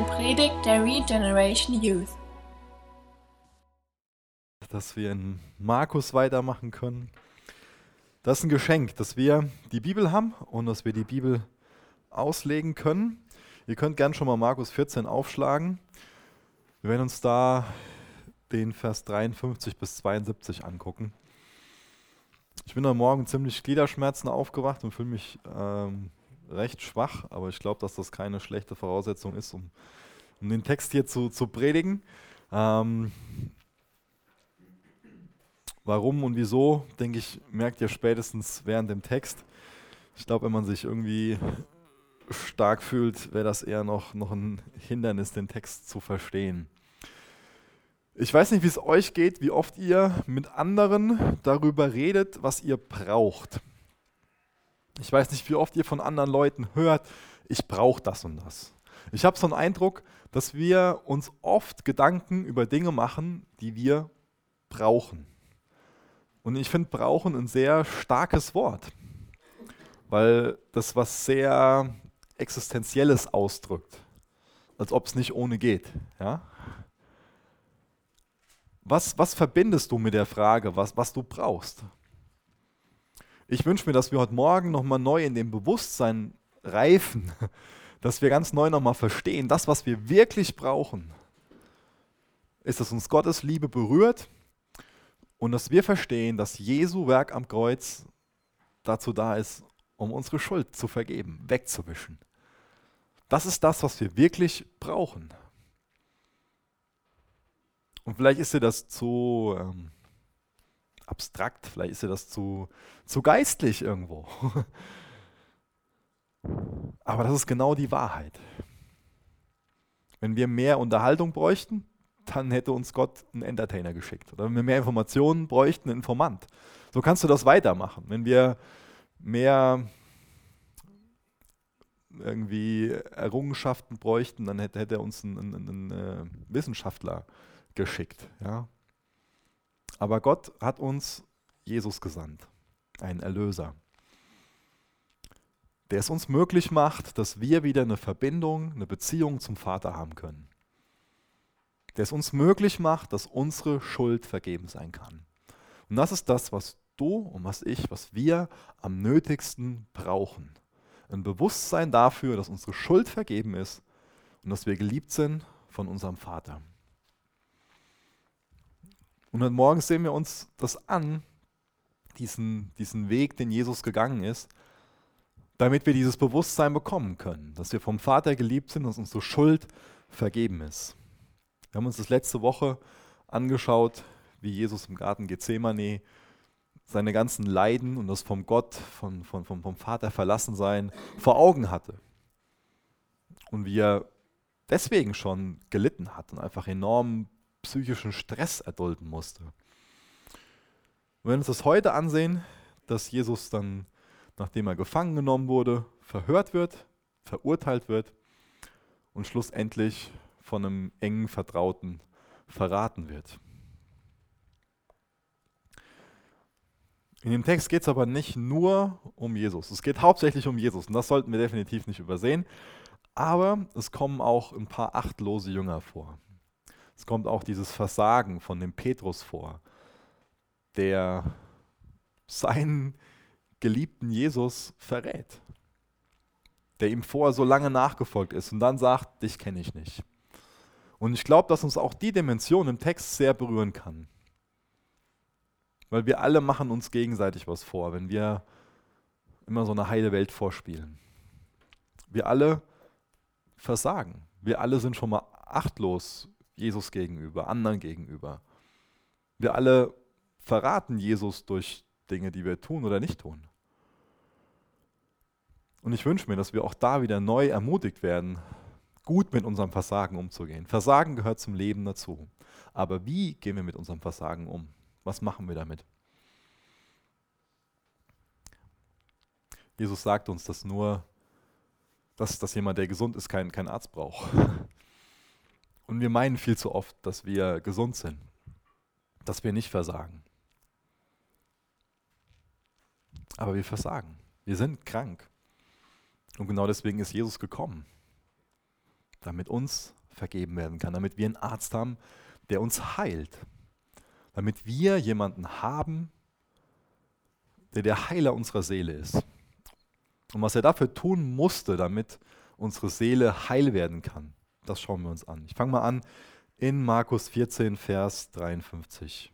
eine Predigt der Regeneration Youth. dass wir in Markus weitermachen können. Das ist ein Geschenk, dass wir die Bibel haben und dass wir die Bibel auslegen können. Ihr könnt gern schon mal Markus 14 aufschlagen. Wir werden uns da den Vers 53 bis 72 angucken. Ich bin heute Morgen ziemlich Gliederschmerzen aufgewacht und fühle mich ähm, recht schwach, aber ich glaube, dass das keine schlechte Voraussetzung ist, um, um den Text hier zu, zu predigen. Ähm, warum und wieso, denke ich, merkt ihr spätestens während dem Text. Ich glaube, wenn man sich irgendwie stark fühlt, wäre das eher noch, noch ein Hindernis, den Text zu verstehen. Ich weiß nicht, wie es euch geht, wie oft ihr mit anderen darüber redet, was ihr braucht. Ich weiß nicht, wie oft ihr von anderen Leuten hört, ich brauche das und das. Ich habe so einen Eindruck, dass wir uns oft Gedanken über Dinge machen, die wir brauchen. Und ich finde brauchen ein sehr starkes Wort, weil das was sehr Existenzielles ausdrückt, als ob es nicht ohne geht. Ja? Was, was verbindest du mit der Frage, was, was du brauchst? Ich wünsche mir, dass wir heute Morgen nochmal neu in dem Bewusstsein reifen, dass wir ganz neu nochmal verstehen, das, was wir wirklich brauchen, ist, dass uns Gottes Liebe berührt und dass wir verstehen, dass Jesu Werk am Kreuz dazu da ist, um unsere Schuld zu vergeben, wegzuwischen. Das ist das, was wir wirklich brauchen. Und vielleicht ist dir das zu ähm, abstrakt, vielleicht ist dir das zu, zu geistlich irgendwo. Aber das ist genau die Wahrheit. Wenn wir mehr Unterhaltung bräuchten, dann hätte uns Gott einen Entertainer geschickt. Oder wenn wir mehr Informationen bräuchten, einen Informant. So kannst du das weitermachen. Wenn wir mehr irgendwie Errungenschaften bräuchten, dann hätte, hätte er uns einen, einen, einen äh, Wissenschaftler geschickt. Ja? Aber Gott hat uns Jesus gesandt, einen Erlöser, der es uns möglich macht, dass wir wieder eine Verbindung, eine Beziehung zum Vater haben können. Der es uns möglich macht, dass unsere Schuld vergeben sein kann. Und das ist das, was du und was ich, was wir am nötigsten brauchen. Ein Bewusstsein dafür, dass unsere Schuld vergeben ist und dass wir geliebt sind von unserem Vater. Und heute Morgen sehen wir uns das an, diesen, diesen Weg, den Jesus gegangen ist, damit wir dieses Bewusstsein bekommen können, dass wir vom Vater geliebt sind, dass unsere Schuld vergeben ist. Wir haben uns das letzte Woche angeschaut, wie Jesus im Garten Gethsemane seine ganzen Leiden und das vom Gott, von, von, vom, vom Vater verlassen sein, vor Augen hatte. Und wie er deswegen schon gelitten hat und einfach enorm psychischen Stress erdulden musste. Und wenn wir uns das heute ansehen, dass Jesus dann, nachdem er gefangen genommen wurde, verhört wird, verurteilt wird und schlussendlich von einem engen Vertrauten verraten wird. In dem Text geht es aber nicht nur um Jesus. Es geht hauptsächlich um Jesus und das sollten wir definitiv nicht übersehen. Aber es kommen auch ein paar achtlose Jünger vor. Es kommt auch dieses Versagen von dem Petrus vor, der seinen geliebten Jesus verrät, der ihm vorher so lange nachgefolgt ist und dann sagt, dich kenne ich nicht. Und ich glaube, dass uns auch die Dimension im Text sehr berühren kann. Weil wir alle machen uns gegenseitig was vor, wenn wir immer so eine heile Welt vorspielen. Wir alle versagen. Wir alle sind schon mal achtlos Jesus gegenüber, anderen gegenüber. Wir alle verraten Jesus durch Dinge, die wir tun oder nicht tun. Und ich wünsche mir, dass wir auch da wieder neu ermutigt werden, gut mit unserem Versagen umzugehen. Versagen gehört zum Leben dazu. Aber wie gehen wir mit unserem Versagen um? Was machen wir damit? Jesus sagt uns, dass nur, dass, dass jemand, der gesund ist, keinen kein Arzt braucht. Und wir meinen viel zu oft, dass wir gesund sind, dass wir nicht versagen. Aber wir versagen. Wir sind krank. Und genau deswegen ist Jesus gekommen. damit uns vergeben werden kann, damit wir einen Arzt haben, der uns heilt, damit wir jemanden haben, der der Heiler unserer Seele ist. Und was er dafür tun musste, damit unsere Seele heil werden kann, das schauen wir uns an. Ich fange mal an in Markus 14, Vers 53.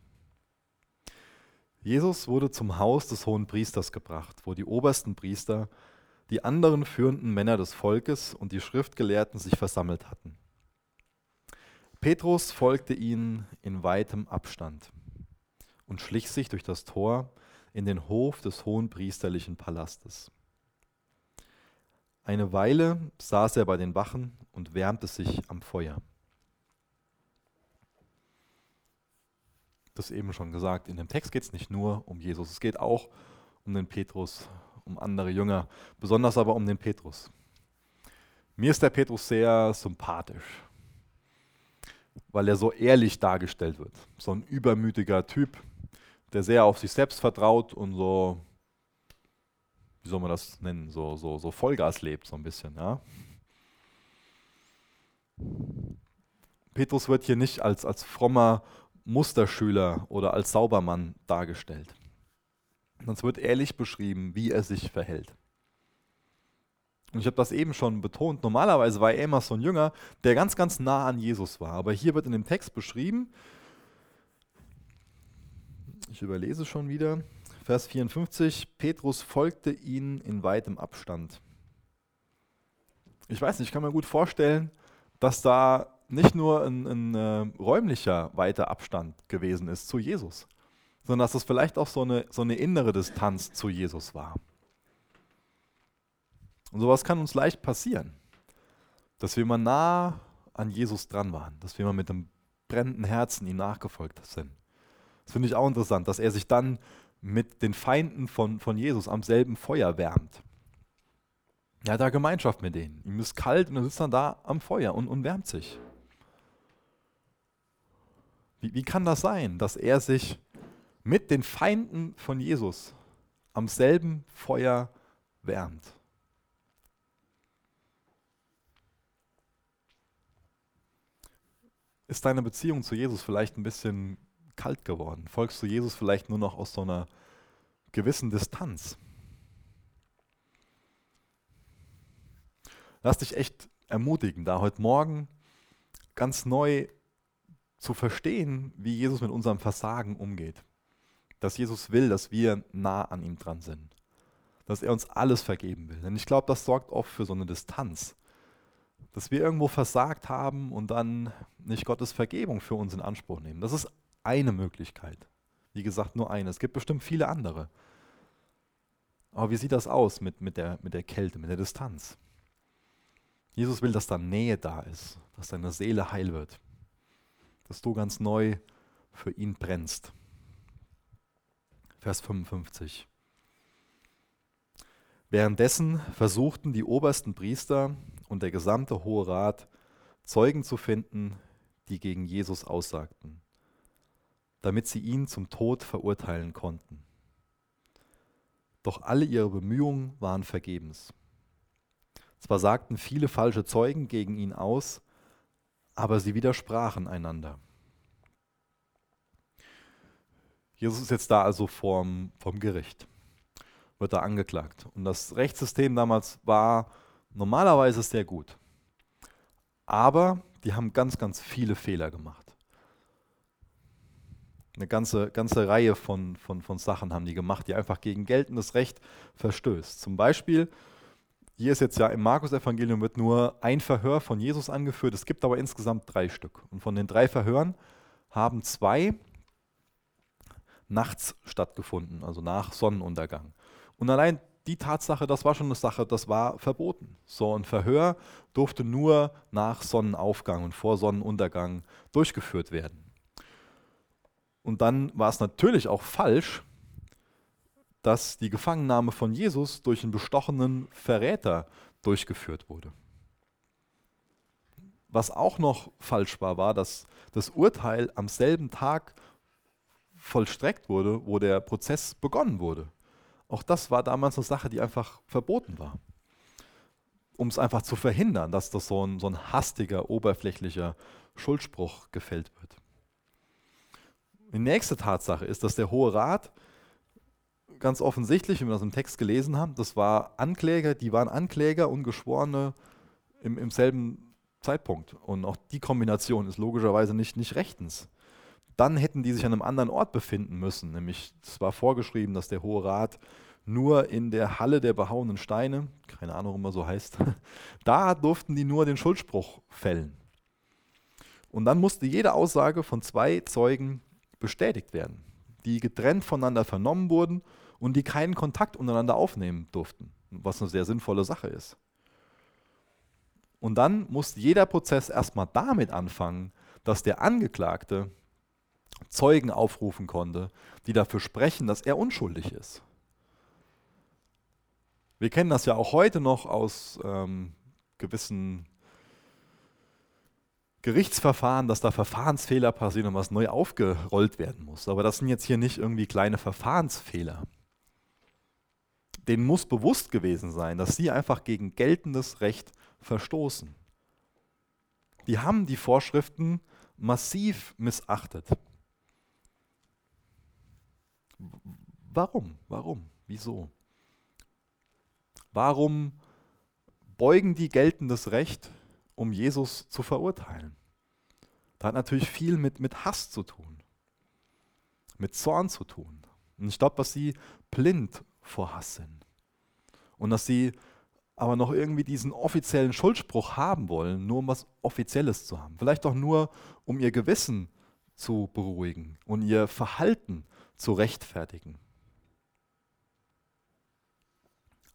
Jesus wurde zum Haus des hohen Priesters gebracht, wo die obersten Priester, die anderen führenden Männer des Volkes und die Schriftgelehrten sich versammelt hatten. Petrus folgte ihnen in weitem Abstand und schlich sich durch das Tor in den Hof des hohen priesterlichen Palastes. Eine Weile saß er bei den Wachen und wärmte sich am Feuer. Das eben schon gesagt, in dem Text geht es nicht nur um Jesus, es geht auch um den Petrus, um andere Jünger, besonders aber um den Petrus. Mir ist der Petrus sehr sympathisch weil er so ehrlich dargestellt wird. So ein übermütiger Typ, der sehr auf sich selbst vertraut und so, wie soll man das nennen, so, so, so Vollgas lebt, so ein bisschen. Ja? Petrus wird hier nicht als, als frommer Musterschüler oder als Saubermann dargestellt. Sonst wird ehrlich beschrieben, wie er sich verhält. Und ich habe das eben schon betont, normalerweise war immer so ein Jünger, der ganz, ganz nah an Jesus war. Aber hier wird in dem Text beschrieben, ich überlese schon wieder, Vers 54, Petrus folgte ihnen in weitem Abstand. Ich weiß nicht, ich kann mir gut vorstellen, dass da nicht nur ein, ein äh, räumlicher weiter Abstand gewesen ist zu Jesus, sondern dass es vielleicht auch so eine, so eine innere Distanz zu Jesus war. Und sowas kann uns leicht passieren, dass wir mal nah an Jesus dran waren, dass wir mal mit einem brennenden Herzen ihm nachgefolgt sind. Das finde ich auch interessant, dass er sich dann mit den Feinden von, von Jesus am selben Feuer wärmt. Er hat da Gemeinschaft mit denen. Ihm ist kalt und er sitzt dann da am Feuer und, und wärmt sich. Wie, wie kann das sein, dass er sich mit den Feinden von Jesus am selben Feuer wärmt? ist deine Beziehung zu Jesus vielleicht ein bisschen kalt geworden? Folgst du Jesus vielleicht nur noch aus so einer gewissen Distanz? Lass dich echt ermutigen, da heute Morgen ganz neu zu verstehen, wie Jesus mit unserem Versagen umgeht. Dass Jesus will, dass wir nah an ihm dran sind. Dass er uns alles vergeben will. Denn ich glaube, das sorgt oft für so eine Distanz dass wir irgendwo versagt haben und dann nicht Gottes Vergebung für uns in Anspruch nehmen. Das ist eine Möglichkeit. Wie gesagt, nur eine. Es gibt bestimmt viele andere. Aber wie sieht das aus mit, mit, der, mit der Kälte, mit der Distanz? Jesus will, dass da Nähe da ist, dass deine Seele heil wird, dass du ganz neu für ihn brennst. Vers 55. Währenddessen versuchten die obersten Priester und der gesamte Hohe Rat Zeugen zu finden, die gegen Jesus aussagten, damit sie ihn zum Tod verurteilen konnten. Doch alle ihre Bemühungen waren vergebens. Zwar sagten viele falsche Zeugen gegen ihn aus, aber sie widersprachen einander. Jesus ist jetzt da also vorm, vom Gericht, wird da angeklagt. Und das Rechtssystem damals war Normalerweise der gut. Aber die haben ganz, ganz viele Fehler gemacht. Eine ganze, ganze Reihe von, von, von Sachen haben die gemacht, die einfach gegen geltendes Recht verstößt. Zum Beispiel, hier ist jetzt ja im Markus-Evangelium wird nur ein Verhör von Jesus angeführt, es gibt aber insgesamt drei Stück. Und von den drei Verhören haben zwei nachts stattgefunden, also nach Sonnenuntergang. Und allein die Tatsache, das war schon eine Sache, das war verboten. So ein Verhör durfte nur nach Sonnenaufgang und vor Sonnenuntergang durchgeführt werden. Und dann war es natürlich auch falsch, dass die Gefangennahme von Jesus durch einen bestochenen Verräter durchgeführt wurde. Was auch noch falsch war, war, dass das Urteil am selben Tag vollstreckt wurde, wo der Prozess begonnen wurde. Auch das war damals eine Sache, die einfach verboten war. um es einfach zu verhindern, dass das so ein, so ein hastiger, oberflächlicher Schuldspruch gefällt wird. Die nächste Tatsache ist, dass der Hohe Rat ganz offensichtlich, wie wir das im Text gelesen haben, das war Ankläger, die waren Ankläger und Geschworene im, im selben Zeitpunkt. Und auch die Kombination ist logischerweise nicht, nicht rechtens. Dann hätten die sich an einem anderen Ort befinden müssen, nämlich es war vorgeschrieben, dass der Hohe Rat nur in der Halle der behauenen Steine, keine Ahnung, wie man so heißt, da durften die nur den Schuldspruch fällen. Und dann musste jede Aussage von zwei Zeugen bestätigt werden, die getrennt voneinander vernommen wurden und die keinen Kontakt untereinander aufnehmen durften, was eine sehr sinnvolle Sache ist. Und dann musste jeder Prozess erstmal damit anfangen, dass der Angeklagte Zeugen aufrufen konnte, die dafür sprechen, dass er unschuldig ist. Wir kennen das ja auch heute noch aus ähm, gewissen Gerichtsverfahren, dass da Verfahrensfehler passieren und was neu aufgerollt werden muss. Aber das sind jetzt hier nicht irgendwie kleine Verfahrensfehler. Denen muss bewusst gewesen sein, dass sie einfach gegen geltendes Recht verstoßen. Die haben die Vorschriften massiv missachtet. Warum? Warum? Wieso? Warum beugen die geltendes Recht, um Jesus zu verurteilen? Das hat natürlich viel mit, mit Hass zu tun, mit Zorn zu tun. Und ich glaube, dass sie blind vor Hass sind. Und dass sie aber noch irgendwie diesen offiziellen Schuldspruch haben wollen, nur um was Offizielles zu haben. Vielleicht auch nur, um ihr Gewissen zu beruhigen und ihr Verhalten zu rechtfertigen.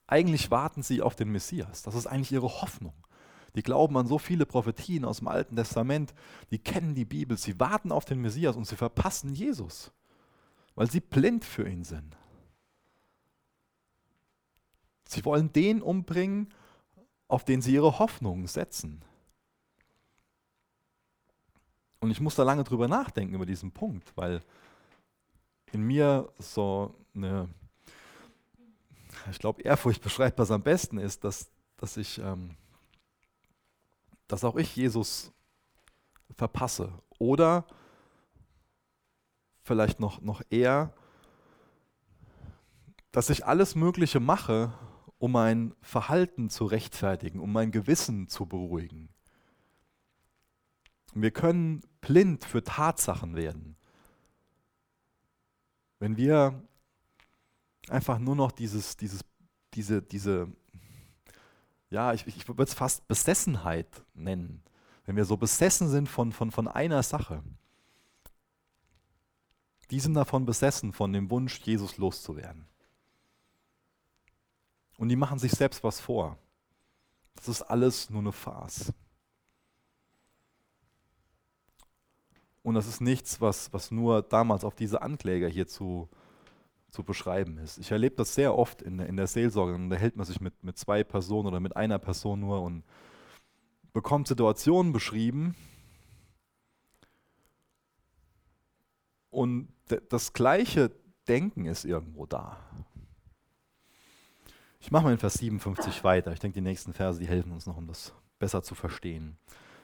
Eigentlich warten sie auf den Messias. Das ist eigentlich ihre Hoffnung. Die glauben an so viele Prophetien aus dem Alten Testament, die kennen die Bibel, sie warten auf den Messias und sie verpassen Jesus, weil sie blind für ihn sind. Sie wollen den umbringen, auf den sie ihre Hoffnung setzen. Und ich muss da lange drüber nachdenken über diesen Punkt, weil in mir so eine ich glaube, Ehrfurcht beschreibt das am besten, ist, dass, dass ich, ähm, dass auch ich Jesus verpasse. Oder vielleicht noch, noch eher, dass ich alles Mögliche mache, um mein Verhalten zu rechtfertigen, um mein Gewissen zu beruhigen. Wir können blind für Tatsachen werden. Wenn wir einfach nur noch dieses, dieses, diese, diese, ja, ich, ich würde es fast Besessenheit nennen. Wenn wir so besessen sind von, von, von einer Sache. Die sind davon besessen, von dem Wunsch, Jesus loszuwerden. Und die machen sich selbst was vor. Das ist alles nur eine Farce. Und das ist nichts, was, was nur damals auf diese Ankläger hier zu, zu beschreiben ist. Ich erlebe das sehr oft in, in der Seelsorge. Und da hält man sich mit, mit zwei Personen oder mit einer Person nur und bekommt Situationen beschrieben. Und das gleiche Denken ist irgendwo da. Ich mache mal in Vers 57 weiter. Ich denke, die nächsten Verse, die helfen uns noch, um das besser zu verstehen.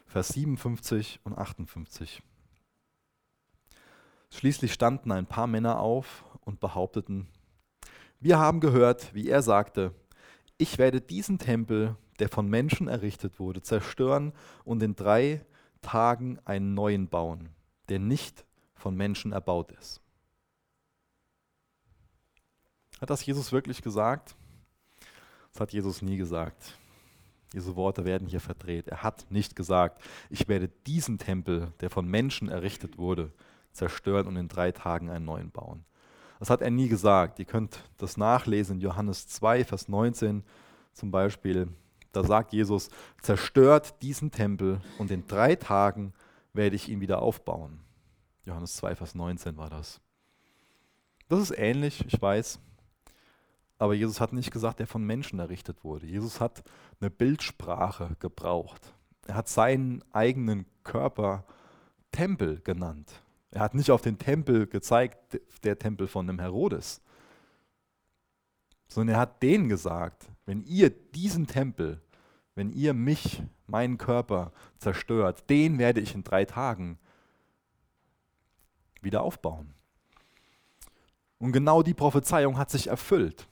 Vers 57 und 58. Schließlich standen ein paar Männer auf und behaupteten, wir haben gehört, wie er sagte, ich werde diesen Tempel, der von Menschen errichtet wurde, zerstören und in drei Tagen einen neuen bauen, der nicht von Menschen erbaut ist. Hat das Jesus wirklich gesagt? Das hat Jesus nie gesagt. Diese Worte werden hier verdreht. Er hat nicht gesagt, ich werde diesen Tempel, der von Menschen errichtet wurde, zerstören und in drei Tagen einen neuen bauen. Das hat er nie gesagt. Ihr könnt das nachlesen in Johannes 2, Vers 19 zum Beispiel. Da sagt Jesus, zerstört diesen Tempel und in drei Tagen werde ich ihn wieder aufbauen. Johannes 2, Vers 19 war das. Das ist ähnlich, ich weiß. Aber Jesus hat nicht gesagt, der von Menschen errichtet wurde. Jesus hat eine Bildsprache gebraucht. Er hat seinen eigenen Körper Tempel genannt. Er hat nicht auf den Tempel gezeigt, der Tempel von dem Herodes, sondern er hat denen gesagt, wenn ihr diesen Tempel wenn ihr mich, meinen Körper zerstört, den werde ich in drei Tagen wieder aufbauen. Und genau die Prophezeiung hat sich erfüllt.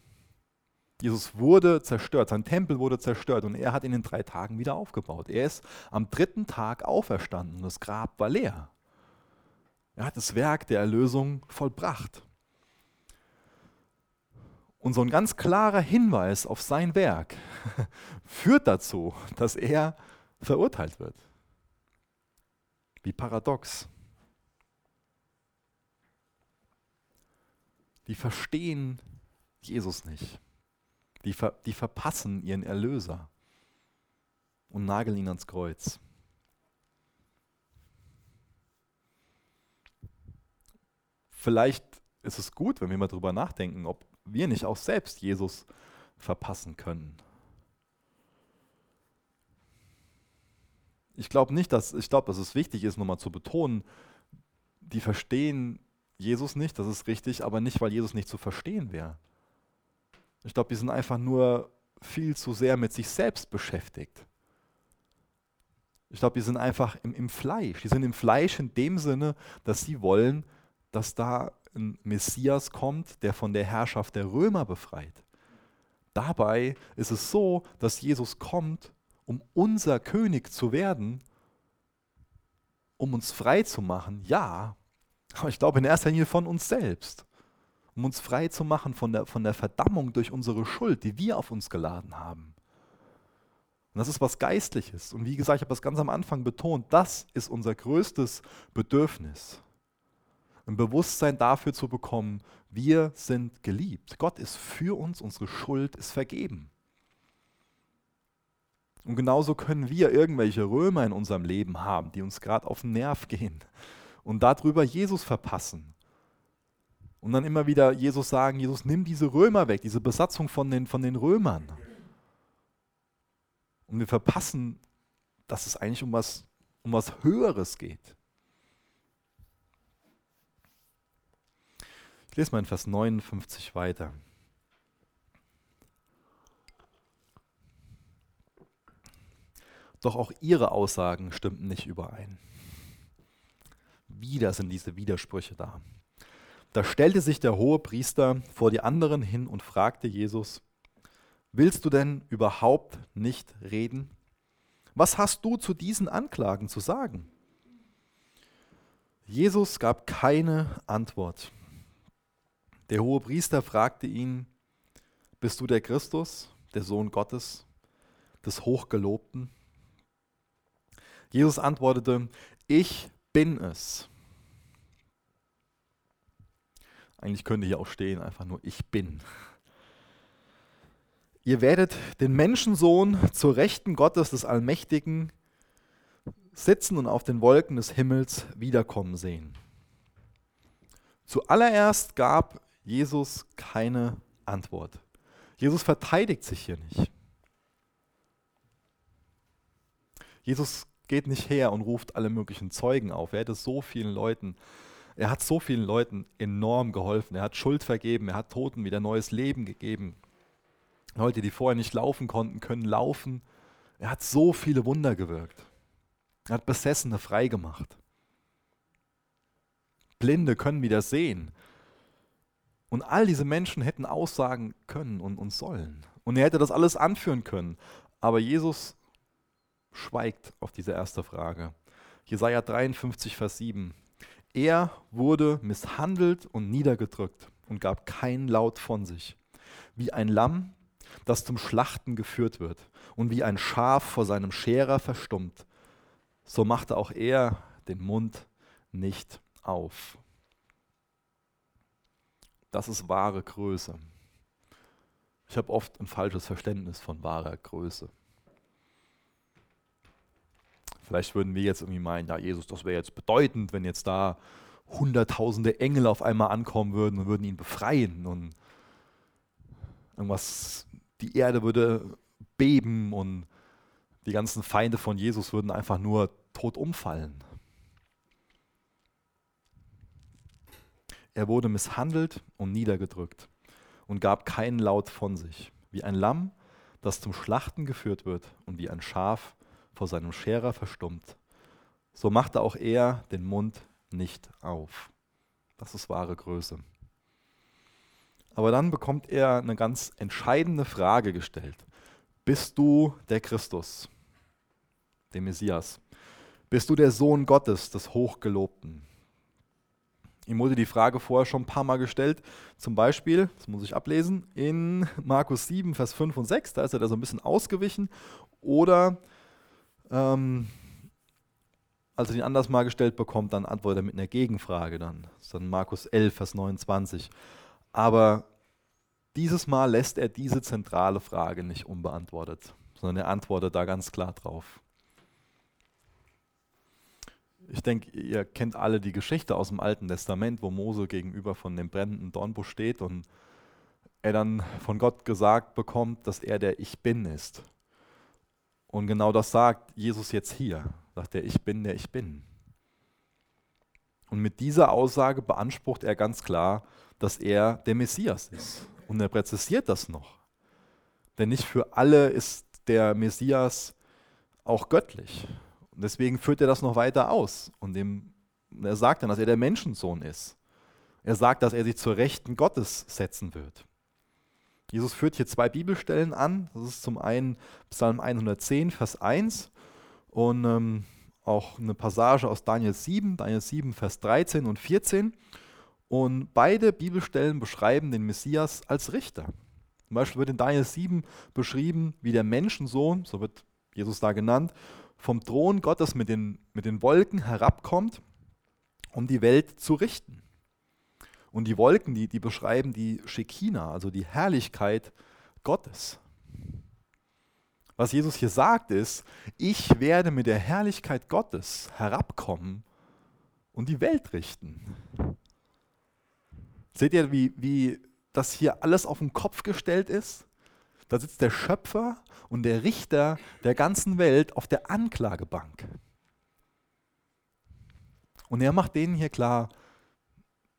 Jesus wurde zerstört, sein Tempel wurde zerstört und er hat ihn in drei Tagen wieder aufgebaut. Er ist am dritten Tag auferstanden und das Grab war leer. Er hat das Werk der Erlösung vollbracht. Und so ein ganz klarer Hinweis auf sein Werk führt dazu, dass er verurteilt wird. Wie paradox. Die verstehen Jesus nicht. Die, ver, die verpassen ihren Erlöser und nageln ihn ans Kreuz. Vielleicht ist es gut, wenn wir mal drüber nachdenken, ob wir nicht auch selbst Jesus verpassen können. Ich glaube nicht, dass, ich glaube, dass es wichtig ist, nochmal zu betonen, die verstehen Jesus nicht, das ist richtig, aber nicht, weil Jesus nicht zu verstehen wäre. Ich glaube, die sind einfach nur viel zu sehr mit sich selbst beschäftigt. Ich glaube, die sind einfach im, im Fleisch. Die sind im Fleisch in dem Sinne, dass sie wollen, dass da ein Messias kommt, der von der Herrschaft der Römer befreit. Dabei ist es so, dass Jesus kommt, um unser König zu werden, um uns frei zu machen, ja, aber ich glaube in erster Linie von uns selbst um uns frei zu machen von der, von der Verdammung durch unsere Schuld, die wir auf uns geladen haben. Und das ist was Geistliches. Und wie gesagt, ich habe das ganz am Anfang betont, das ist unser größtes Bedürfnis. Ein Bewusstsein dafür zu bekommen, wir sind geliebt. Gott ist für uns, unsere Schuld ist vergeben. Und genauso können wir irgendwelche Römer in unserem Leben haben, die uns gerade auf den Nerv gehen und darüber Jesus verpassen und dann immer wieder Jesus sagen, Jesus, nimm diese Römer weg, diese Besatzung von den, von den Römern. Und wir verpassen, dass es eigentlich um was, um was Höheres geht. Ich lese mal in Vers 59 weiter. Doch auch ihre Aussagen stimmten nicht überein. Wieder sind diese Widersprüche da. Da stellte sich der hohe Priester vor die anderen hin und fragte Jesus, willst du denn überhaupt nicht reden? Was hast du zu diesen Anklagen zu sagen? Jesus gab keine Antwort. Der hohe Priester fragte ihn, bist du der Christus, der Sohn Gottes, des Hochgelobten? Jesus antwortete, ich bin es. Eigentlich könnte hier auch stehen, einfach nur ich bin. Ihr werdet den Menschensohn zur Rechten Gottes des Allmächtigen sitzen und auf den Wolken des Himmels wiederkommen sehen. Zuallererst gab Jesus keine Antwort. Jesus verteidigt sich hier nicht. Jesus geht nicht her und ruft alle möglichen Zeugen auf. Er hätte so vielen Leuten er hat so vielen Leuten enorm geholfen. Er hat Schuld vergeben, er hat Toten wieder neues Leben gegeben. Leute, die vorher nicht laufen konnten, können laufen. Er hat so viele Wunder gewirkt. Er hat Besessene freigemacht. Blinde können wieder sehen. Und all diese Menschen hätten aussagen können und, und sollen. Und er hätte das alles anführen können. Aber Jesus schweigt auf diese erste Frage. Jesaja 53, Vers 7. Er wurde misshandelt und niedergedrückt und gab keinen Laut von sich. Wie ein Lamm, das zum Schlachten geführt wird und wie ein Schaf vor seinem Scherer verstummt, so machte auch er den Mund nicht auf. Das ist wahre Größe. Ich habe oft ein falsches Verständnis von wahrer Größe. Vielleicht würden wir jetzt irgendwie meinen, ja, Jesus, das wäre jetzt bedeutend, wenn jetzt da hunderttausende Engel auf einmal ankommen würden und würden ihn befreien und irgendwas, die Erde würde beben und die ganzen Feinde von Jesus würden einfach nur tot umfallen. Er wurde misshandelt und niedergedrückt und gab keinen Laut von sich, wie ein Lamm, das zum Schlachten geführt wird und wie ein Schaf vor seinem Scherer verstummt, so machte auch er den Mund nicht auf. Das ist wahre Größe. Aber dann bekommt er eine ganz entscheidende Frage gestellt. Bist du der Christus, der Messias? Bist du der Sohn Gottes, des Hochgelobten? Ihm wurde die Frage vorher schon ein paar Mal gestellt. Zum Beispiel, das muss ich ablesen, in Markus 7, Vers 5 und 6, da ist er da so ein bisschen ausgewichen. Oder ähm, als er ihn anders mal gestellt bekommt, dann antwortet er mit einer Gegenfrage dann. Das ist dann Markus 11, Vers 29. Aber dieses Mal lässt er diese zentrale Frage nicht unbeantwortet, sondern er antwortet da ganz klar drauf. Ich denke, ihr kennt alle die Geschichte aus dem Alten Testament, wo Mose gegenüber von dem brennenden Dornbusch steht und er dann von Gott gesagt bekommt, dass er der Ich Bin ist. Und genau das sagt Jesus jetzt hier. Sagt er, ich bin der Ich Bin. Und mit dieser Aussage beansprucht er ganz klar, dass er der Messias ist. Und er präzisiert das noch. Denn nicht für alle ist der Messias auch göttlich. Und deswegen führt er das noch weiter aus. Und dem, er sagt dann, dass er der Menschensohn ist. Er sagt, dass er sich zur Rechten Gottes setzen wird. Jesus führt hier zwei Bibelstellen an. Das ist zum einen Psalm 110, Vers 1 und ähm, auch eine Passage aus Daniel 7, Daniel 7, Vers 13 und 14. Und beide Bibelstellen beschreiben den Messias als Richter. Zum Beispiel wird in Daniel 7 beschrieben, wie der Menschensohn, so wird Jesus da genannt, vom Thron Gottes mit den, mit den Wolken herabkommt, um die Welt zu richten. Und die Wolken, die, die beschreiben die Shekinah, also die Herrlichkeit Gottes. Was Jesus hier sagt ist, ich werde mit der Herrlichkeit Gottes herabkommen und die Welt richten. Seht ihr, wie, wie das hier alles auf den Kopf gestellt ist? Da sitzt der Schöpfer und der Richter der ganzen Welt auf der Anklagebank. Und er macht denen hier klar,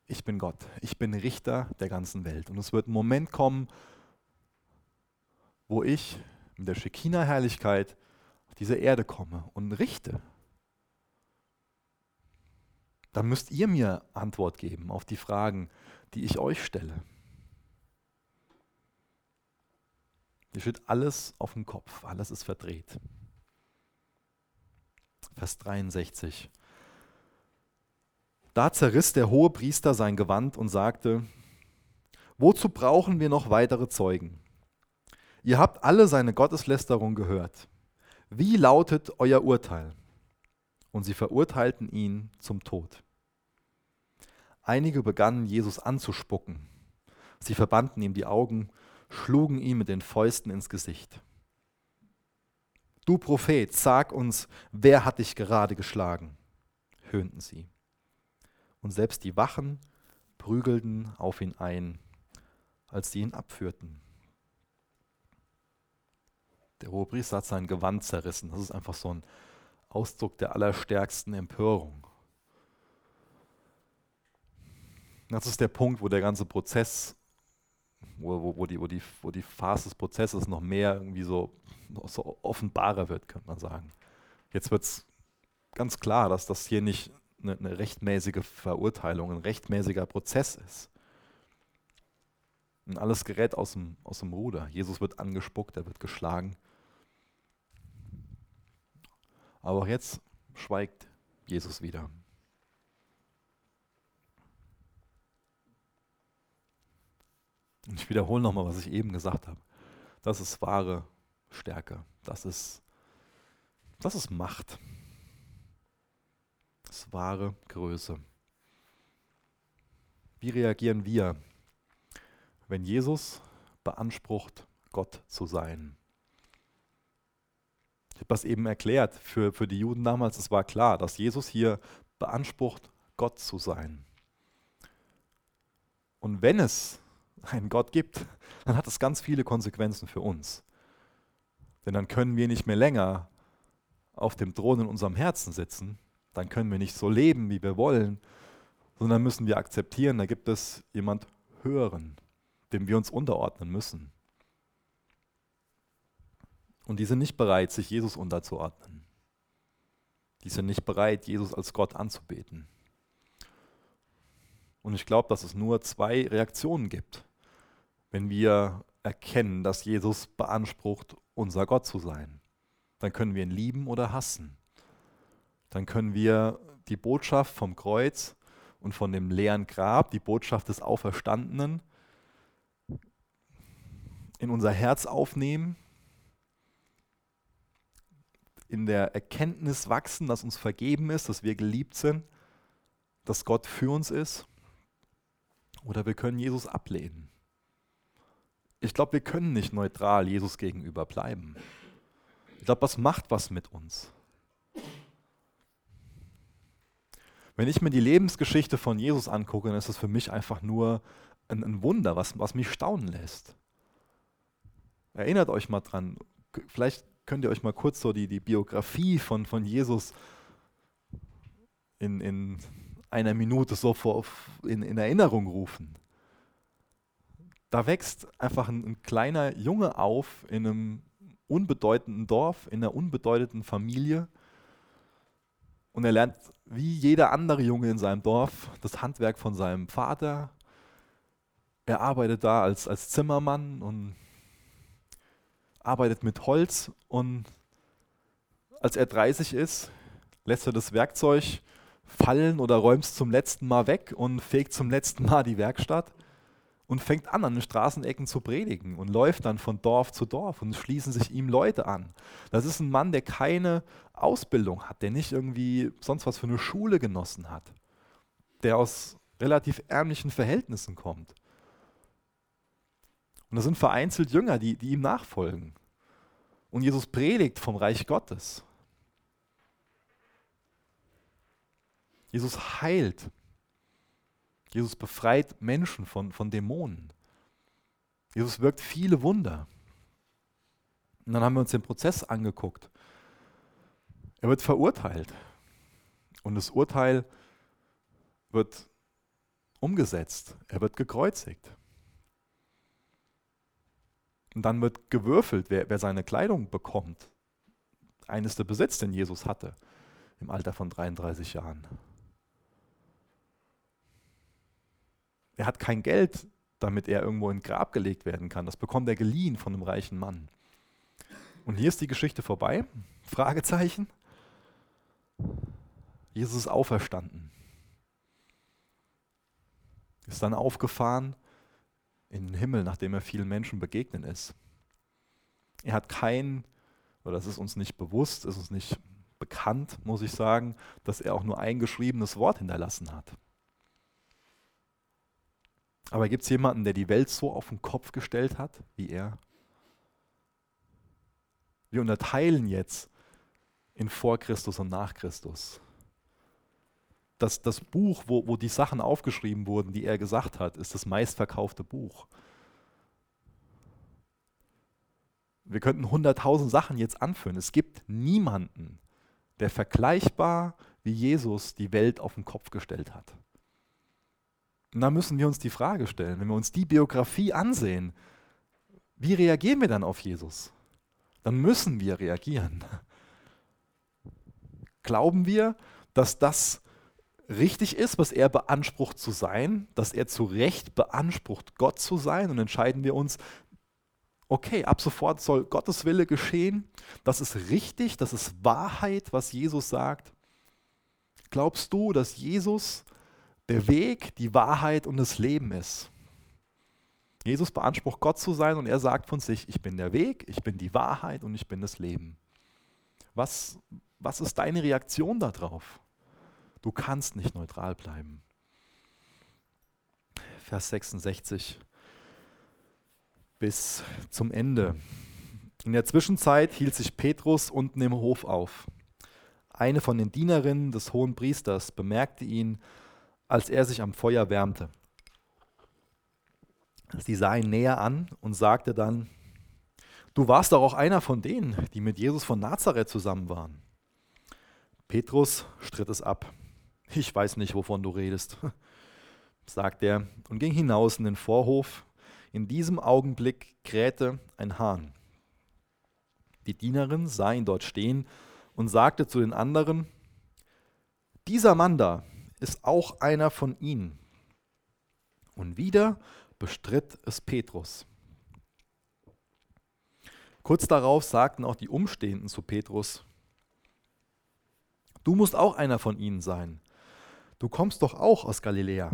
ich bin Gott, ich bin Richter der ganzen Welt. Und es wird ein Moment kommen, wo ich mit der Shekinah-Herrlichkeit auf diese Erde komme und richte. Dann müsst ihr mir Antwort geben auf die Fragen, die ich euch stelle. Hier steht alles auf dem Kopf, alles ist verdreht. Vers 63. Da zerriss der hohe Priester sein Gewand und sagte, wozu brauchen wir noch weitere Zeugen? Ihr habt alle seine Gotteslästerung gehört. Wie lautet euer Urteil? Und sie verurteilten ihn zum Tod. Einige begannen Jesus anzuspucken. Sie verbanden ihm die Augen schlugen ihm mit den Fäusten ins Gesicht. Du Prophet, sag uns, wer hat dich gerade geschlagen? höhnten sie. Und selbst die Wachen prügelten auf ihn ein, als sie ihn abführten. Der Hohepriester hat sein Gewand zerrissen. Das ist einfach so ein Ausdruck der allerstärksten Empörung. Das ist der Punkt, wo der ganze Prozess wo, wo, wo, die, wo, die, wo die Phase des Prozesses noch mehr irgendwie so, so offenbarer wird, könnte man sagen. Jetzt wird es ganz klar, dass das hier nicht eine, eine rechtmäßige Verurteilung, ein rechtmäßiger Prozess ist. Und alles gerät aus dem, aus dem Ruder. Jesus wird angespuckt, er wird geschlagen. Aber auch jetzt schweigt Jesus wieder. Und ich wiederhole nochmal, was ich eben gesagt habe. Das ist wahre Stärke. Das ist, das ist Macht. Das ist wahre Größe. Wie reagieren wir, wenn Jesus beansprucht, Gott zu sein? Ich habe das eben erklärt. Für, für die Juden damals, es war klar, dass Jesus hier beansprucht, Gott zu sein. Und wenn es einen Gott gibt, dann hat das ganz viele Konsequenzen für uns. Denn dann können wir nicht mehr länger auf dem Thron in unserem Herzen sitzen, dann können wir nicht so leben, wie wir wollen, sondern müssen wir akzeptieren, da gibt es jemand Höheren, dem wir uns unterordnen müssen. Und die sind nicht bereit, sich Jesus unterzuordnen. Die sind nicht bereit, Jesus als Gott anzubeten. Und ich glaube, dass es nur zwei Reaktionen gibt, wenn wir erkennen, dass Jesus beansprucht, unser Gott zu sein. Dann können wir ihn lieben oder hassen. Dann können wir die Botschaft vom Kreuz und von dem leeren Grab, die Botschaft des Auferstandenen, in unser Herz aufnehmen, in der Erkenntnis wachsen, dass uns vergeben ist, dass wir geliebt sind, dass Gott für uns ist. Oder wir können Jesus ablehnen. Ich glaube, wir können nicht neutral Jesus gegenüber bleiben. Ich glaube, das macht was mit uns. Wenn ich mir die Lebensgeschichte von Jesus angucke, dann ist das für mich einfach nur ein, ein Wunder, was, was mich staunen lässt. Erinnert euch mal dran, vielleicht könnt ihr euch mal kurz so die, die Biografie von, von Jesus in, in einer Minute so vor, in, in Erinnerung rufen. Da wächst einfach ein, ein kleiner Junge auf in einem unbedeutenden Dorf, in einer unbedeutenden Familie. Und er lernt, wie jeder andere Junge in seinem Dorf, das Handwerk von seinem Vater. Er arbeitet da als, als Zimmermann und arbeitet mit Holz und als er 30 ist, lässt er das Werkzeug fallen oder räumt es zum letzten Mal weg und fegt zum letzten Mal die Werkstatt und fängt an, an den Straßenecken zu predigen und läuft dann von Dorf zu Dorf und schließen sich ihm Leute an. Das ist ein Mann, der keine Ausbildung hat, der nicht irgendwie sonst was für eine Schule genossen hat, der aus relativ ärmlichen Verhältnissen kommt. Und das sind vereinzelt Jünger, die, die ihm nachfolgen. Und Jesus predigt vom Reich Gottes. Jesus heilt. Jesus befreit Menschen von, von Dämonen. Jesus wirkt viele Wunder. Und dann haben wir uns den Prozess angeguckt. Er wird verurteilt. Und das Urteil wird umgesetzt. Er wird gekreuzigt. Und dann wird gewürfelt, wer, wer seine Kleidung bekommt. Eines der Besitz, den Jesus hatte im Alter von 33 Jahren. Er hat kein Geld, damit er irgendwo in Grab gelegt werden kann. Das bekommt er geliehen von einem reichen Mann. Und hier ist die Geschichte vorbei. Fragezeichen. Jesus ist auferstanden. Ist dann aufgefahren in den Himmel, nachdem er vielen Menschen begegnet ist. Er hat kein, oder das ist uns nicht bewusst, ist uns nicht bekannt, muss ich sagen, dass er auch nur ein geschriebenes Wort hinterlassen hat. Aber gibt es jemanden, der die Welt so auf den Kopf gestellt hat wie er? Wir unterteilen jetzt in vor Christus und nach Christus das, das Buch, wo, wo die Sachen aufgeschrieben wurden, die er gesagt hat, ist das meistverkaufte Buch. Wir könnten hunderttausend Sachen jetzt anführen. Es gibt niemanden, der vergleichbar wie Jesus die Welt auf den Kopf gestellt hat. Und da müssen wir uns die Frage stellen, wenn wir uns die Biografie ansehen, wie reagieren wir dann auf Jesus? Dann müssen wir reagieren. Glauben wir, dass das richtig ist, was er beansprucht zu sein, dass er zu Recht beansprucht, Gott zu sein und entscheiden wir uns, okay, ab sofort soll Gottes Wille geschehen, das ist richtig, das ist Wahrheit, was Jesus sagt. Glaubst du, dass Jesus der Weg, die Wahrheit und das Leben ist? Jesus beansprucht Gott zu sein und er sagt von sich, ich bin der Weg, ich bin die Wahrheit und ich bin das Leben. Was, was ist deine Reaktion darauf? Du kannst nicht neutral bleiben. Vers 66 bis zum Ende. In der Zwischenzeit hielt sich Petrus unten im Hof auf. Eine von den Dienerinnen des hohen Priesters bemerkte ihn, als er sich am Feuer wärmte. Sie sah ihn näher an und sagte dann, du warst doch auch einer von denen, die mit Jesus von Nazareth zusammen waren. Petrus stritt es ab. Ich weiß nicht, wovon du redest, sagt er und ging hinaus in den Vorhof. In diesem Augenblick krähte ein Hahn. Die Dienerin sah ihn dort stehen und sagte zu den anderen, dieser Mann da ist auch einer von ihnen. Und wieder bestritt es Petrus. Kurz darauf sagten auch die Umstehenden zu Petrus, du musst auch einer von ihnen sein. Du kommst doch auch aus Galiläa.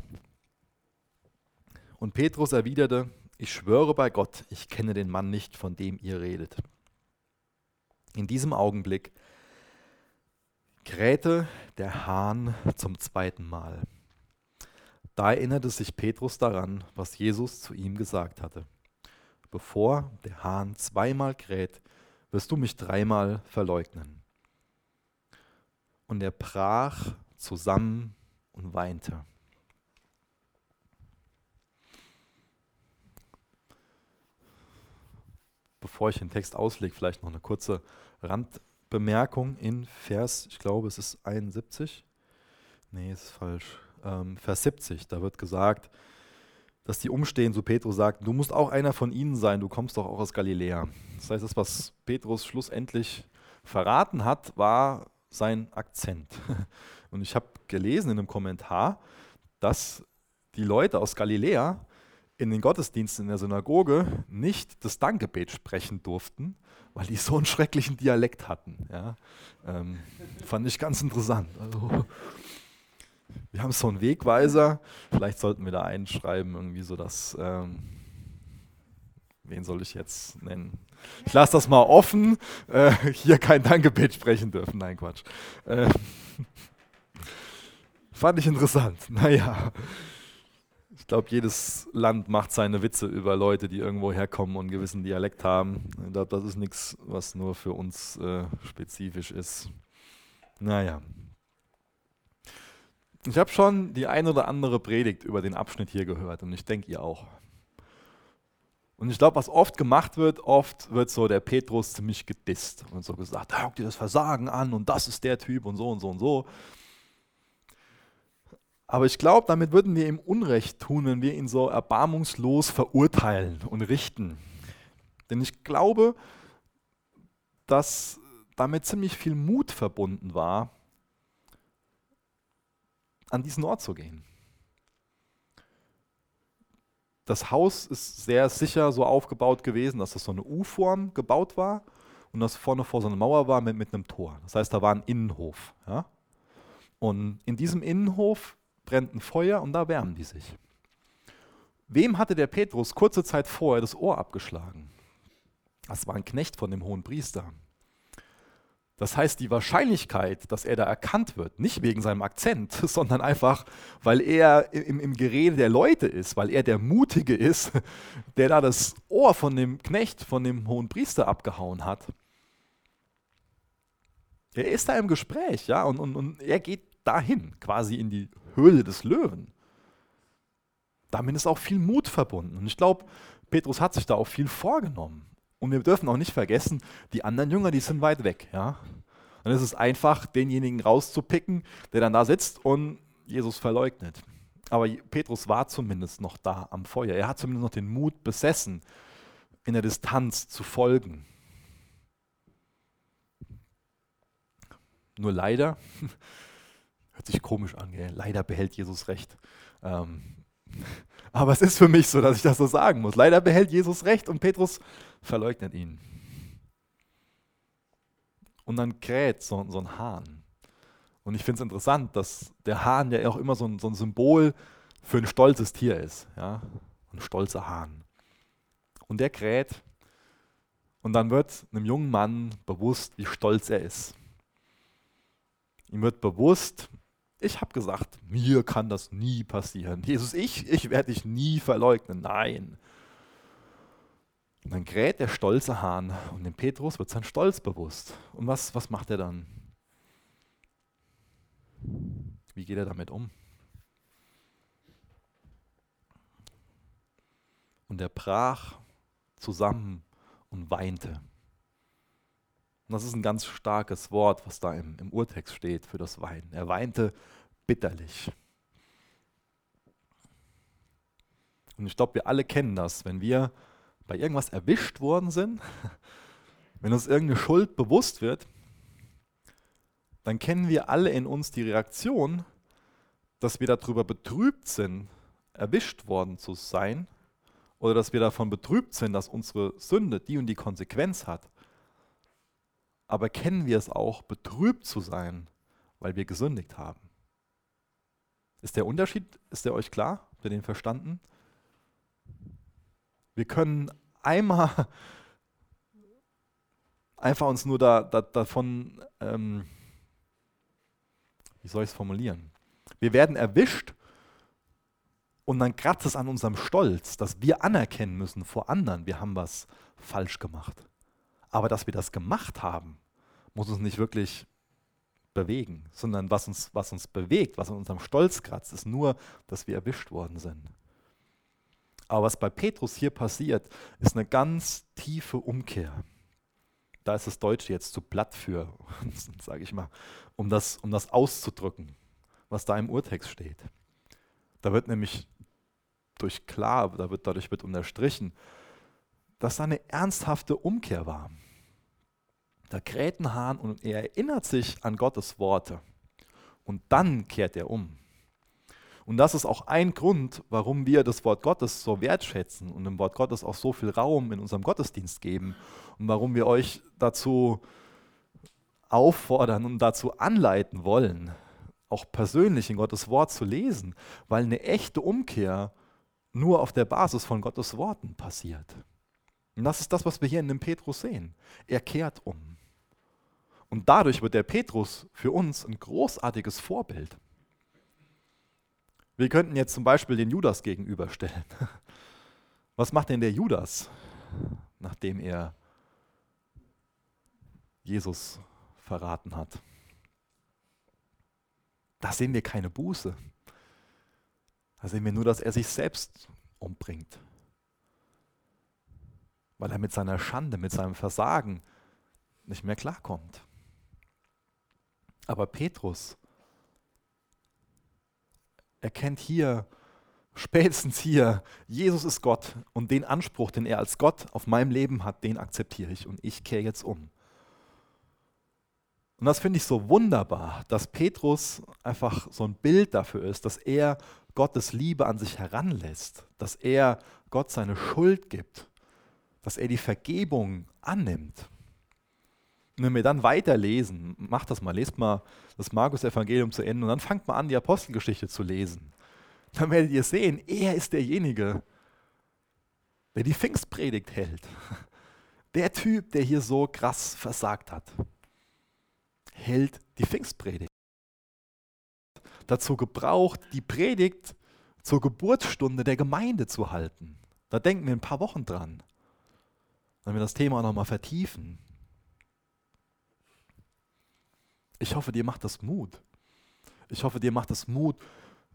Und Petrus erwiderte, ich schwöre bei Gott, ich kenne den Mann nicht, von dem ihr redet. In diesem Augenblick krähte der Hahn zum zweiten Mal. Da erinnerte sich Petrus daran, was Jesus zu ihm gesagt hatte. Bevor der Hahn zweimal kräht, wirst du mich dreimal verleugnen. Und er brach zusammen und weinte. Bevor ich den Text auslege, vielleicht noch eine kurze Randbemerkung in Vers, ich glaube es ist 71. Nee, ist falsch ähm, Vers 70. Da wird gesagt, dass die umstehen, so Petrus sagt, du musst auch einer von ihnen sein, du kommst doch auch aus Galiläa. Das heißt, das, was Petrus schlussendlich verraten hat, war sein Akzent. Und ich habe gelesen in einem Kommentar, dass die Leute aus Galiläa in den Gottesdiensten in der Synagoge nicht das Dankgebet sprechen durften, weil die so einen schrecklichen Dialekt hatten. Ja? Ähm, fand ich ganz interessant. Also, wir haben so einen Wegweiser. Vielleicht sollten wir da einschreiben, irgendwie so, dass. Ähm, wen soll ich jetzt nennen? Ich lasse das mal offen. Äh, hier kein Dankgebet sprechen dürfen. Nein, Quatsch. Äh, fand ich interessant. Naja. Ich glaube, jedes Land macht seine Witze über Leute, die irgendwo herkommen und einen gewissen Dialekt haben. Ich glaube, das ist nichts, was nur für uns äh, spezifisch ist. Naja. Ich habe schon die ein oder andere Predigt über den Abschnitt hier gehört und ich denke ihr auch. Und ich glaube, was oft gemacht wird, oft wird so der Petrus ziemlich gedisst und so gesagt, da guck dir das Versagen an und das ist der Typ und so und so und so. Aber ich glaube, damit würden wir ihm Unrecht tun, wenn wir ihn so erbarmungslos verurteilen und richten. Denn ich glaube, dass damit ziemlich viel Mut verbunden war, an diesen Ort zu gehen. Das Haus ist sehr sicher so aufgebaut gewesen, dass das so eine U-Form gebaut war und das vorne vor so einer Mauer war mit, mit einem Tor. Das heißt, da war ein Innenhof. Ja? Und in diesem Innenhof brennt ein Feuer und da wärmen die sich. Wem hatte der Petrus kurze Zeit vorher das Ohr abgeschlagen? Das war ein Knecht von dem hohen Priester. Das heißt, die Wahrscheinlichkeit, dass er da erkannt wird, nicht wegen seinem Akzent, sondern einfach, weil er im, im, Gerede der Leute ist, weil er der Mutige ist, der da das Ohr von dem Knecht, von dem hohen Priester abgehauen hat. Er ist da im Gespräch, ja, und, und, und er geht dahin, quasi in die Höhle des Löwen. Damit ist auch viel Mut verbunden. Und ich glaube, Petrus hat sich da auch viel vorgenommen. Und wir dürfen auch nicht vergessen, die anderen Jünger, die sind weit weg. Ja? Dann ist es einfach, denjenigen rauszupicken, der dann da sitzt und Jesus verleugnet. Aber Petrus war zumindest noch da am Feuer. Er hat zumindest noch den Mut besessen, in der Distanz zu folgen. Nur leider, hört sich komisch an, gell? leider behält Jesus recht. Ähm, aber es ist für mich so, dass ich das so sagen muss. Leider behält Jesus recht und Petrus verleugnet ihn. Und dann kräht so, so ein Hahn. Und ich finde es interessant, dass der Hahn ja auch immer so ein, so ein, Symbol für ein stolzes Tier ist. Ja? Ein stolzer Hahn. Und der kräht. Und dann wird einem jungen Mann bewusst, wie stolz er ist. Ihm wird bewusst, ich habe gesagt, mir kann das nie passieren. Jesus, ich, ich werde dich nie verleugnen. Nein. Und dann kräht der stolze Hahn und dem Petrus wird sein Stolz bewusst. Und was, was macht er dann? Wie geht er damit um? Und er brach zusammen und weinte. Und das ist ein ganz starkes Wort, was da im, im Urtext steht für das Weinen. Er weinte bitterlich. Und ich glaube, wir alle kennen das, wenn wir bei irgendwas erwischt worden sind, Wenn uns irgendeine Schuld bewusst wird, dann kennen wir alle in uns die Reaktion, dass wir darüber betrübt sind, erwischt worden zu sein, oder dass wir davon betrübt sind, dass unsere Sünde die und die Konsequenz hat. Aber kennen wir es auch, betrübt zu sein, weil wir gesündigt haben? Ist der Unterschied, ist der euch klar? Habt ihr den verstanden? Wir können einmal einfach uns nur da, da, davon, ähm, wie soll ich es formulieren? Wir werden erwischt und dann kratzt es an unserem Stolz, dass wir anerkennen müssen vor anderen, wir haben was falsch gemacht. Aber dass wir das gemacht haben, muss uns nicht wirklich bewegen, sondern was uns, was uns bewegt, was an unserem Stolz kratzt, ist nur, dass wir erwischt worden sind. Aber was bei Petrus hier passiert, ist eine ganz tiefe Umkehr. Da ist das Deutsche jetzt zu platt für, sage ich mal, um das, um das auszudrücken, was da im Urtext steht. Da wird nämlich durch klar, da wird, dadurch wird unterstrichen, dass da eine ernsthafte Umkehr war. Da kräht und er erinnert sich an Gottes Worte. Und dann kehrt er um. Und das ist auch ein Grund, warum wir das Wort Gottes so wertschätzen und dem Wort Gottes auch so viel Raum in unserem Gottesdienst geben und warum wir euch dazu auffordern und dazu anleiten wollen, auch persönlich in Gottes Wort zu lesen, weil eine echte Umkehr nur auf der Basis von Gottes Worten passiert. Und das ist das, was wir hier in dem Petrus sehen. Er kehrt um. Und dadurch wird der Petrus für uns ein großartiges Vorbild. Wir könnten jetzt zum Beispiel den Judas gegenüberstellen. Was macht denn der Judas, nachdem er Jesus verraten hat? Da sehen wir keine Buße. Da sehen wir nur, dass er sich selbst umbringt. Weil er mit seiner Schande, mit seinem Versagen nicht mehr klarkommt. Aber Petrus erkennt hier, spätestens hier, Jesus ist Gott und den Anspruch, den er als Gott auf meinem Leben hat, den akzeptiere ich und ich kehre jetzt um. Und das finde ich so wunderbar, dass Petrus einfach so ein Bild dafür ist, dass er Gottes Liebe an sich heranlässt, dass er Gott seine Schuld gibt, dass er die Vergebung annimmt. Wenn wir dann weiterlesen, macht das mal, lest mal das Markus-Evangelium zu Ende und dann fangt mal an, die Apostelgeschichte zu lesen. Dann werdet ihr sehen, er ist derjenige, der die Pfingstpredigt hält. Der Typ, der hier so krass versagt hat hält die Pfingstpredigt. Dazu gebraucht, die Predigt zur Geburtsstunde der Gemeinde zu halten. Da denken wir ein paar Wochen dran, wenn wir das Thema nochmal vertiefen. Ich hoffe, dir macht das Mut. Ich hoffe, dir macht es Mut,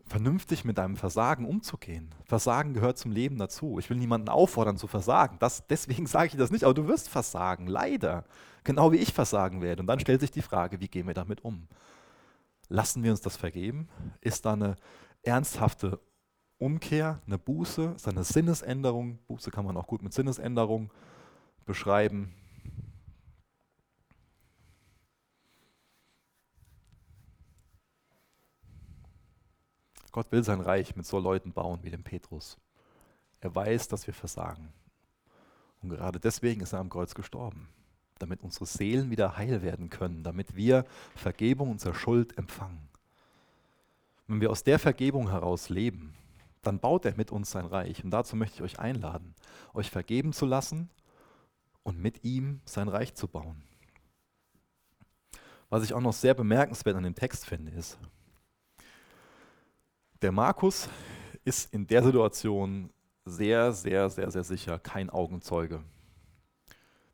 vernünftig mit deinem Versagen umzugehen. Versagen gehört zum Leben dazu. Ich will niemanden auffordern zu versagen. Das, deswegen sage ich das nicht, aber du wirst versagen, leider. Genau wie ich versagen werde. Und dann stellt sich die Frage, wie gehen wir damit um? Lassen wir uns das vergeben? Ist da eine ernsthafte Umkehr, eine Buße, ist da eine Sinnesänderung? Buße kann man auch gut mit Sinnesänderung beschreiben. Gott will sein Reich mit so Leuten bauen wie dem Petrus. Er weiß, dass wir versagen. Und gerade deswegen ist er am Kreuz gestorben, damit unsere Seelen wieder heil werden können, damit wir Vergebung unserer Schuld empfangen. Wenn wir aus der Vergebung heraus leben, dann baut er mit uns sein Reich. Und dazu möchte ich euch einladen, euch vergeben zu lassen und mit ihm sein Reich zu bauen. Was ich auch noch sehr bemerkenswert an dem Text finde, ist, der Markus ist in der Situation sehr, sehr, sehr, sehr sicher kein Augenzeuge.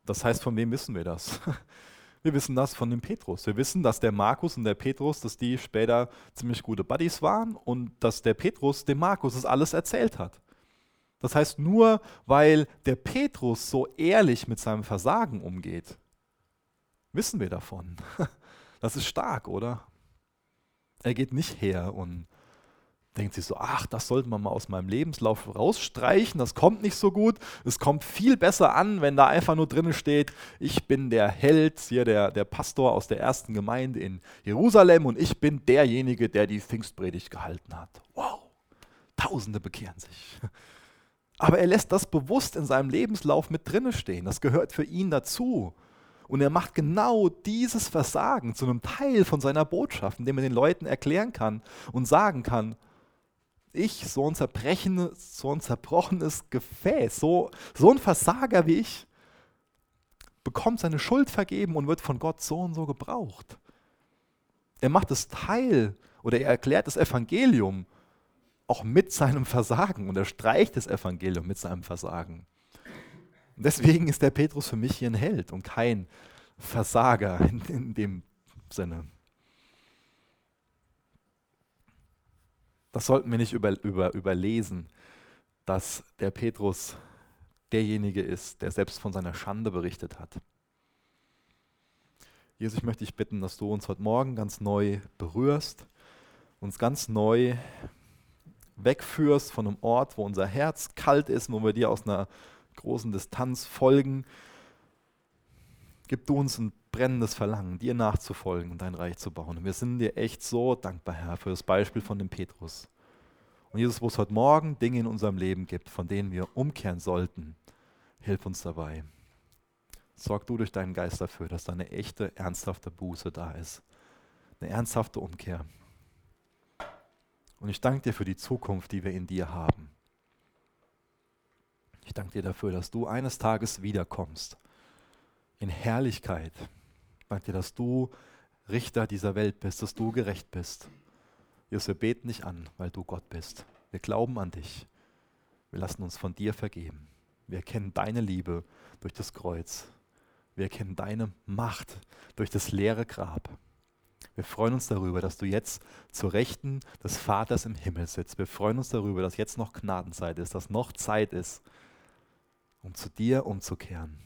Das heißt, von wem wissen wir das? Wir wissen das von dem Petrus. Wir wissen, dass der Markus und der Petrus, dass die später ziemlich gute Buddies waren und dass der Petrus dem Markus das alles erzählt hat. Das heißt, nur weil der Petrus so ehrlich mit seinem Versagen umgeht, wissen wir davon. Das ist stark, oder? Er geht nicht her und denkt sich so, ach, das sollte man mal aus meinem Lebenslauf rausstreichen, das kommt nicht so gut. Es kommt viel besser an, wenn da einfach nur drin steht, ich bin der Held, hier der, der Pastor aus der ersten Gemeinde in Jerusalem und ich bin derjenige, der die Pfingstpredigt gehalten hat. Wow, Tausende bekehren sich. Aber er lässt das bewusst in seinem Lebenslauf mit drinne stehen. Das gehört für ihn dazu. Und er macht genau dieses Versagen zu einem Teil von seiner Botschaft, indem er den Leuten erklären kann und sagen kann, ich, so ein, zerbrechenes, so ein zerbrochenes Gefäß, so, so ein Versager wie ich, bekommt seine Schuld vergeben und wird von Gott so und so gebraucht. Er macht es Teil oder er erklärt das Evangelium auch mit seinem Versagen und er streicht das Evangelium mit seinem Versagen. Deswegen ist der Petrus für mich hier ein Held und kein Versager in, in dem Sinne. Das sollten wir nicht über, über, überlesen, dass der Petrus derjenige ist, der selbst von seiner Schande berichtet hat. Jesus, ich möchte dich bitten, dass du uns heute Morgen ganz neu berührst, uns ganz neu wegführst von einem Ort, wo unser Herz kalt ist, wo wir dir aus einer großen Distanz folgen. Gib du uns ein brennendes Verlangen, dir nachzufolgen und dein Reich zu bauen. Und wir sind dir echt so dankbar, Herr, für das Beispiel von dem Petrus. Und Jesus, wo es heute Morgen Dinge in unserem Leben gibt, von denen wir umkehren sollten, hilf uns dabei. Sorg du durch deinen Geist dafür, dass da eine echte, ernsthafte Buße da ist. Eine ernsthafte Umkehr. Und ich danke dir für die Zukunft, die wir in dir haben. Ich danke dir dafür, dass du eines Tages wiederkommst in Herrlichkeit. Ich danke dir, dass du Richter dieser Welt bist, dass du gerecht bist. Jesus, wir beten dich an, weil du Gott bist. Wir glauben an dich. Wir lassen uns von dir vergeben. Wir erkennen deine Liebe durch das Kreuz. Wir erkennen deine Macht durch das leere Grab. Wir freuen uns darüber, dass du jetzt zur Rechten des Vaters im Himmel sitzt. Wir freuen uns darüber, dass jetzt noch Gnadenzeit ist, dass noch Zeit ist, um zu dir umzukehren,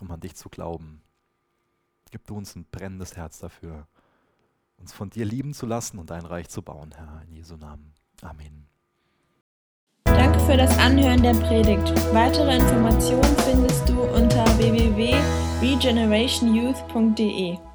um an dich zu glauben. Gib du uns ein brennendes Herz dafür, uns von dir lieben zu lassen und dein Reich zu bauen, Herr, in Jesu Namen. Amen. Danke für das Anhören der Predigt. Weitere Informationen findest du unter www.regenerationyouth.de.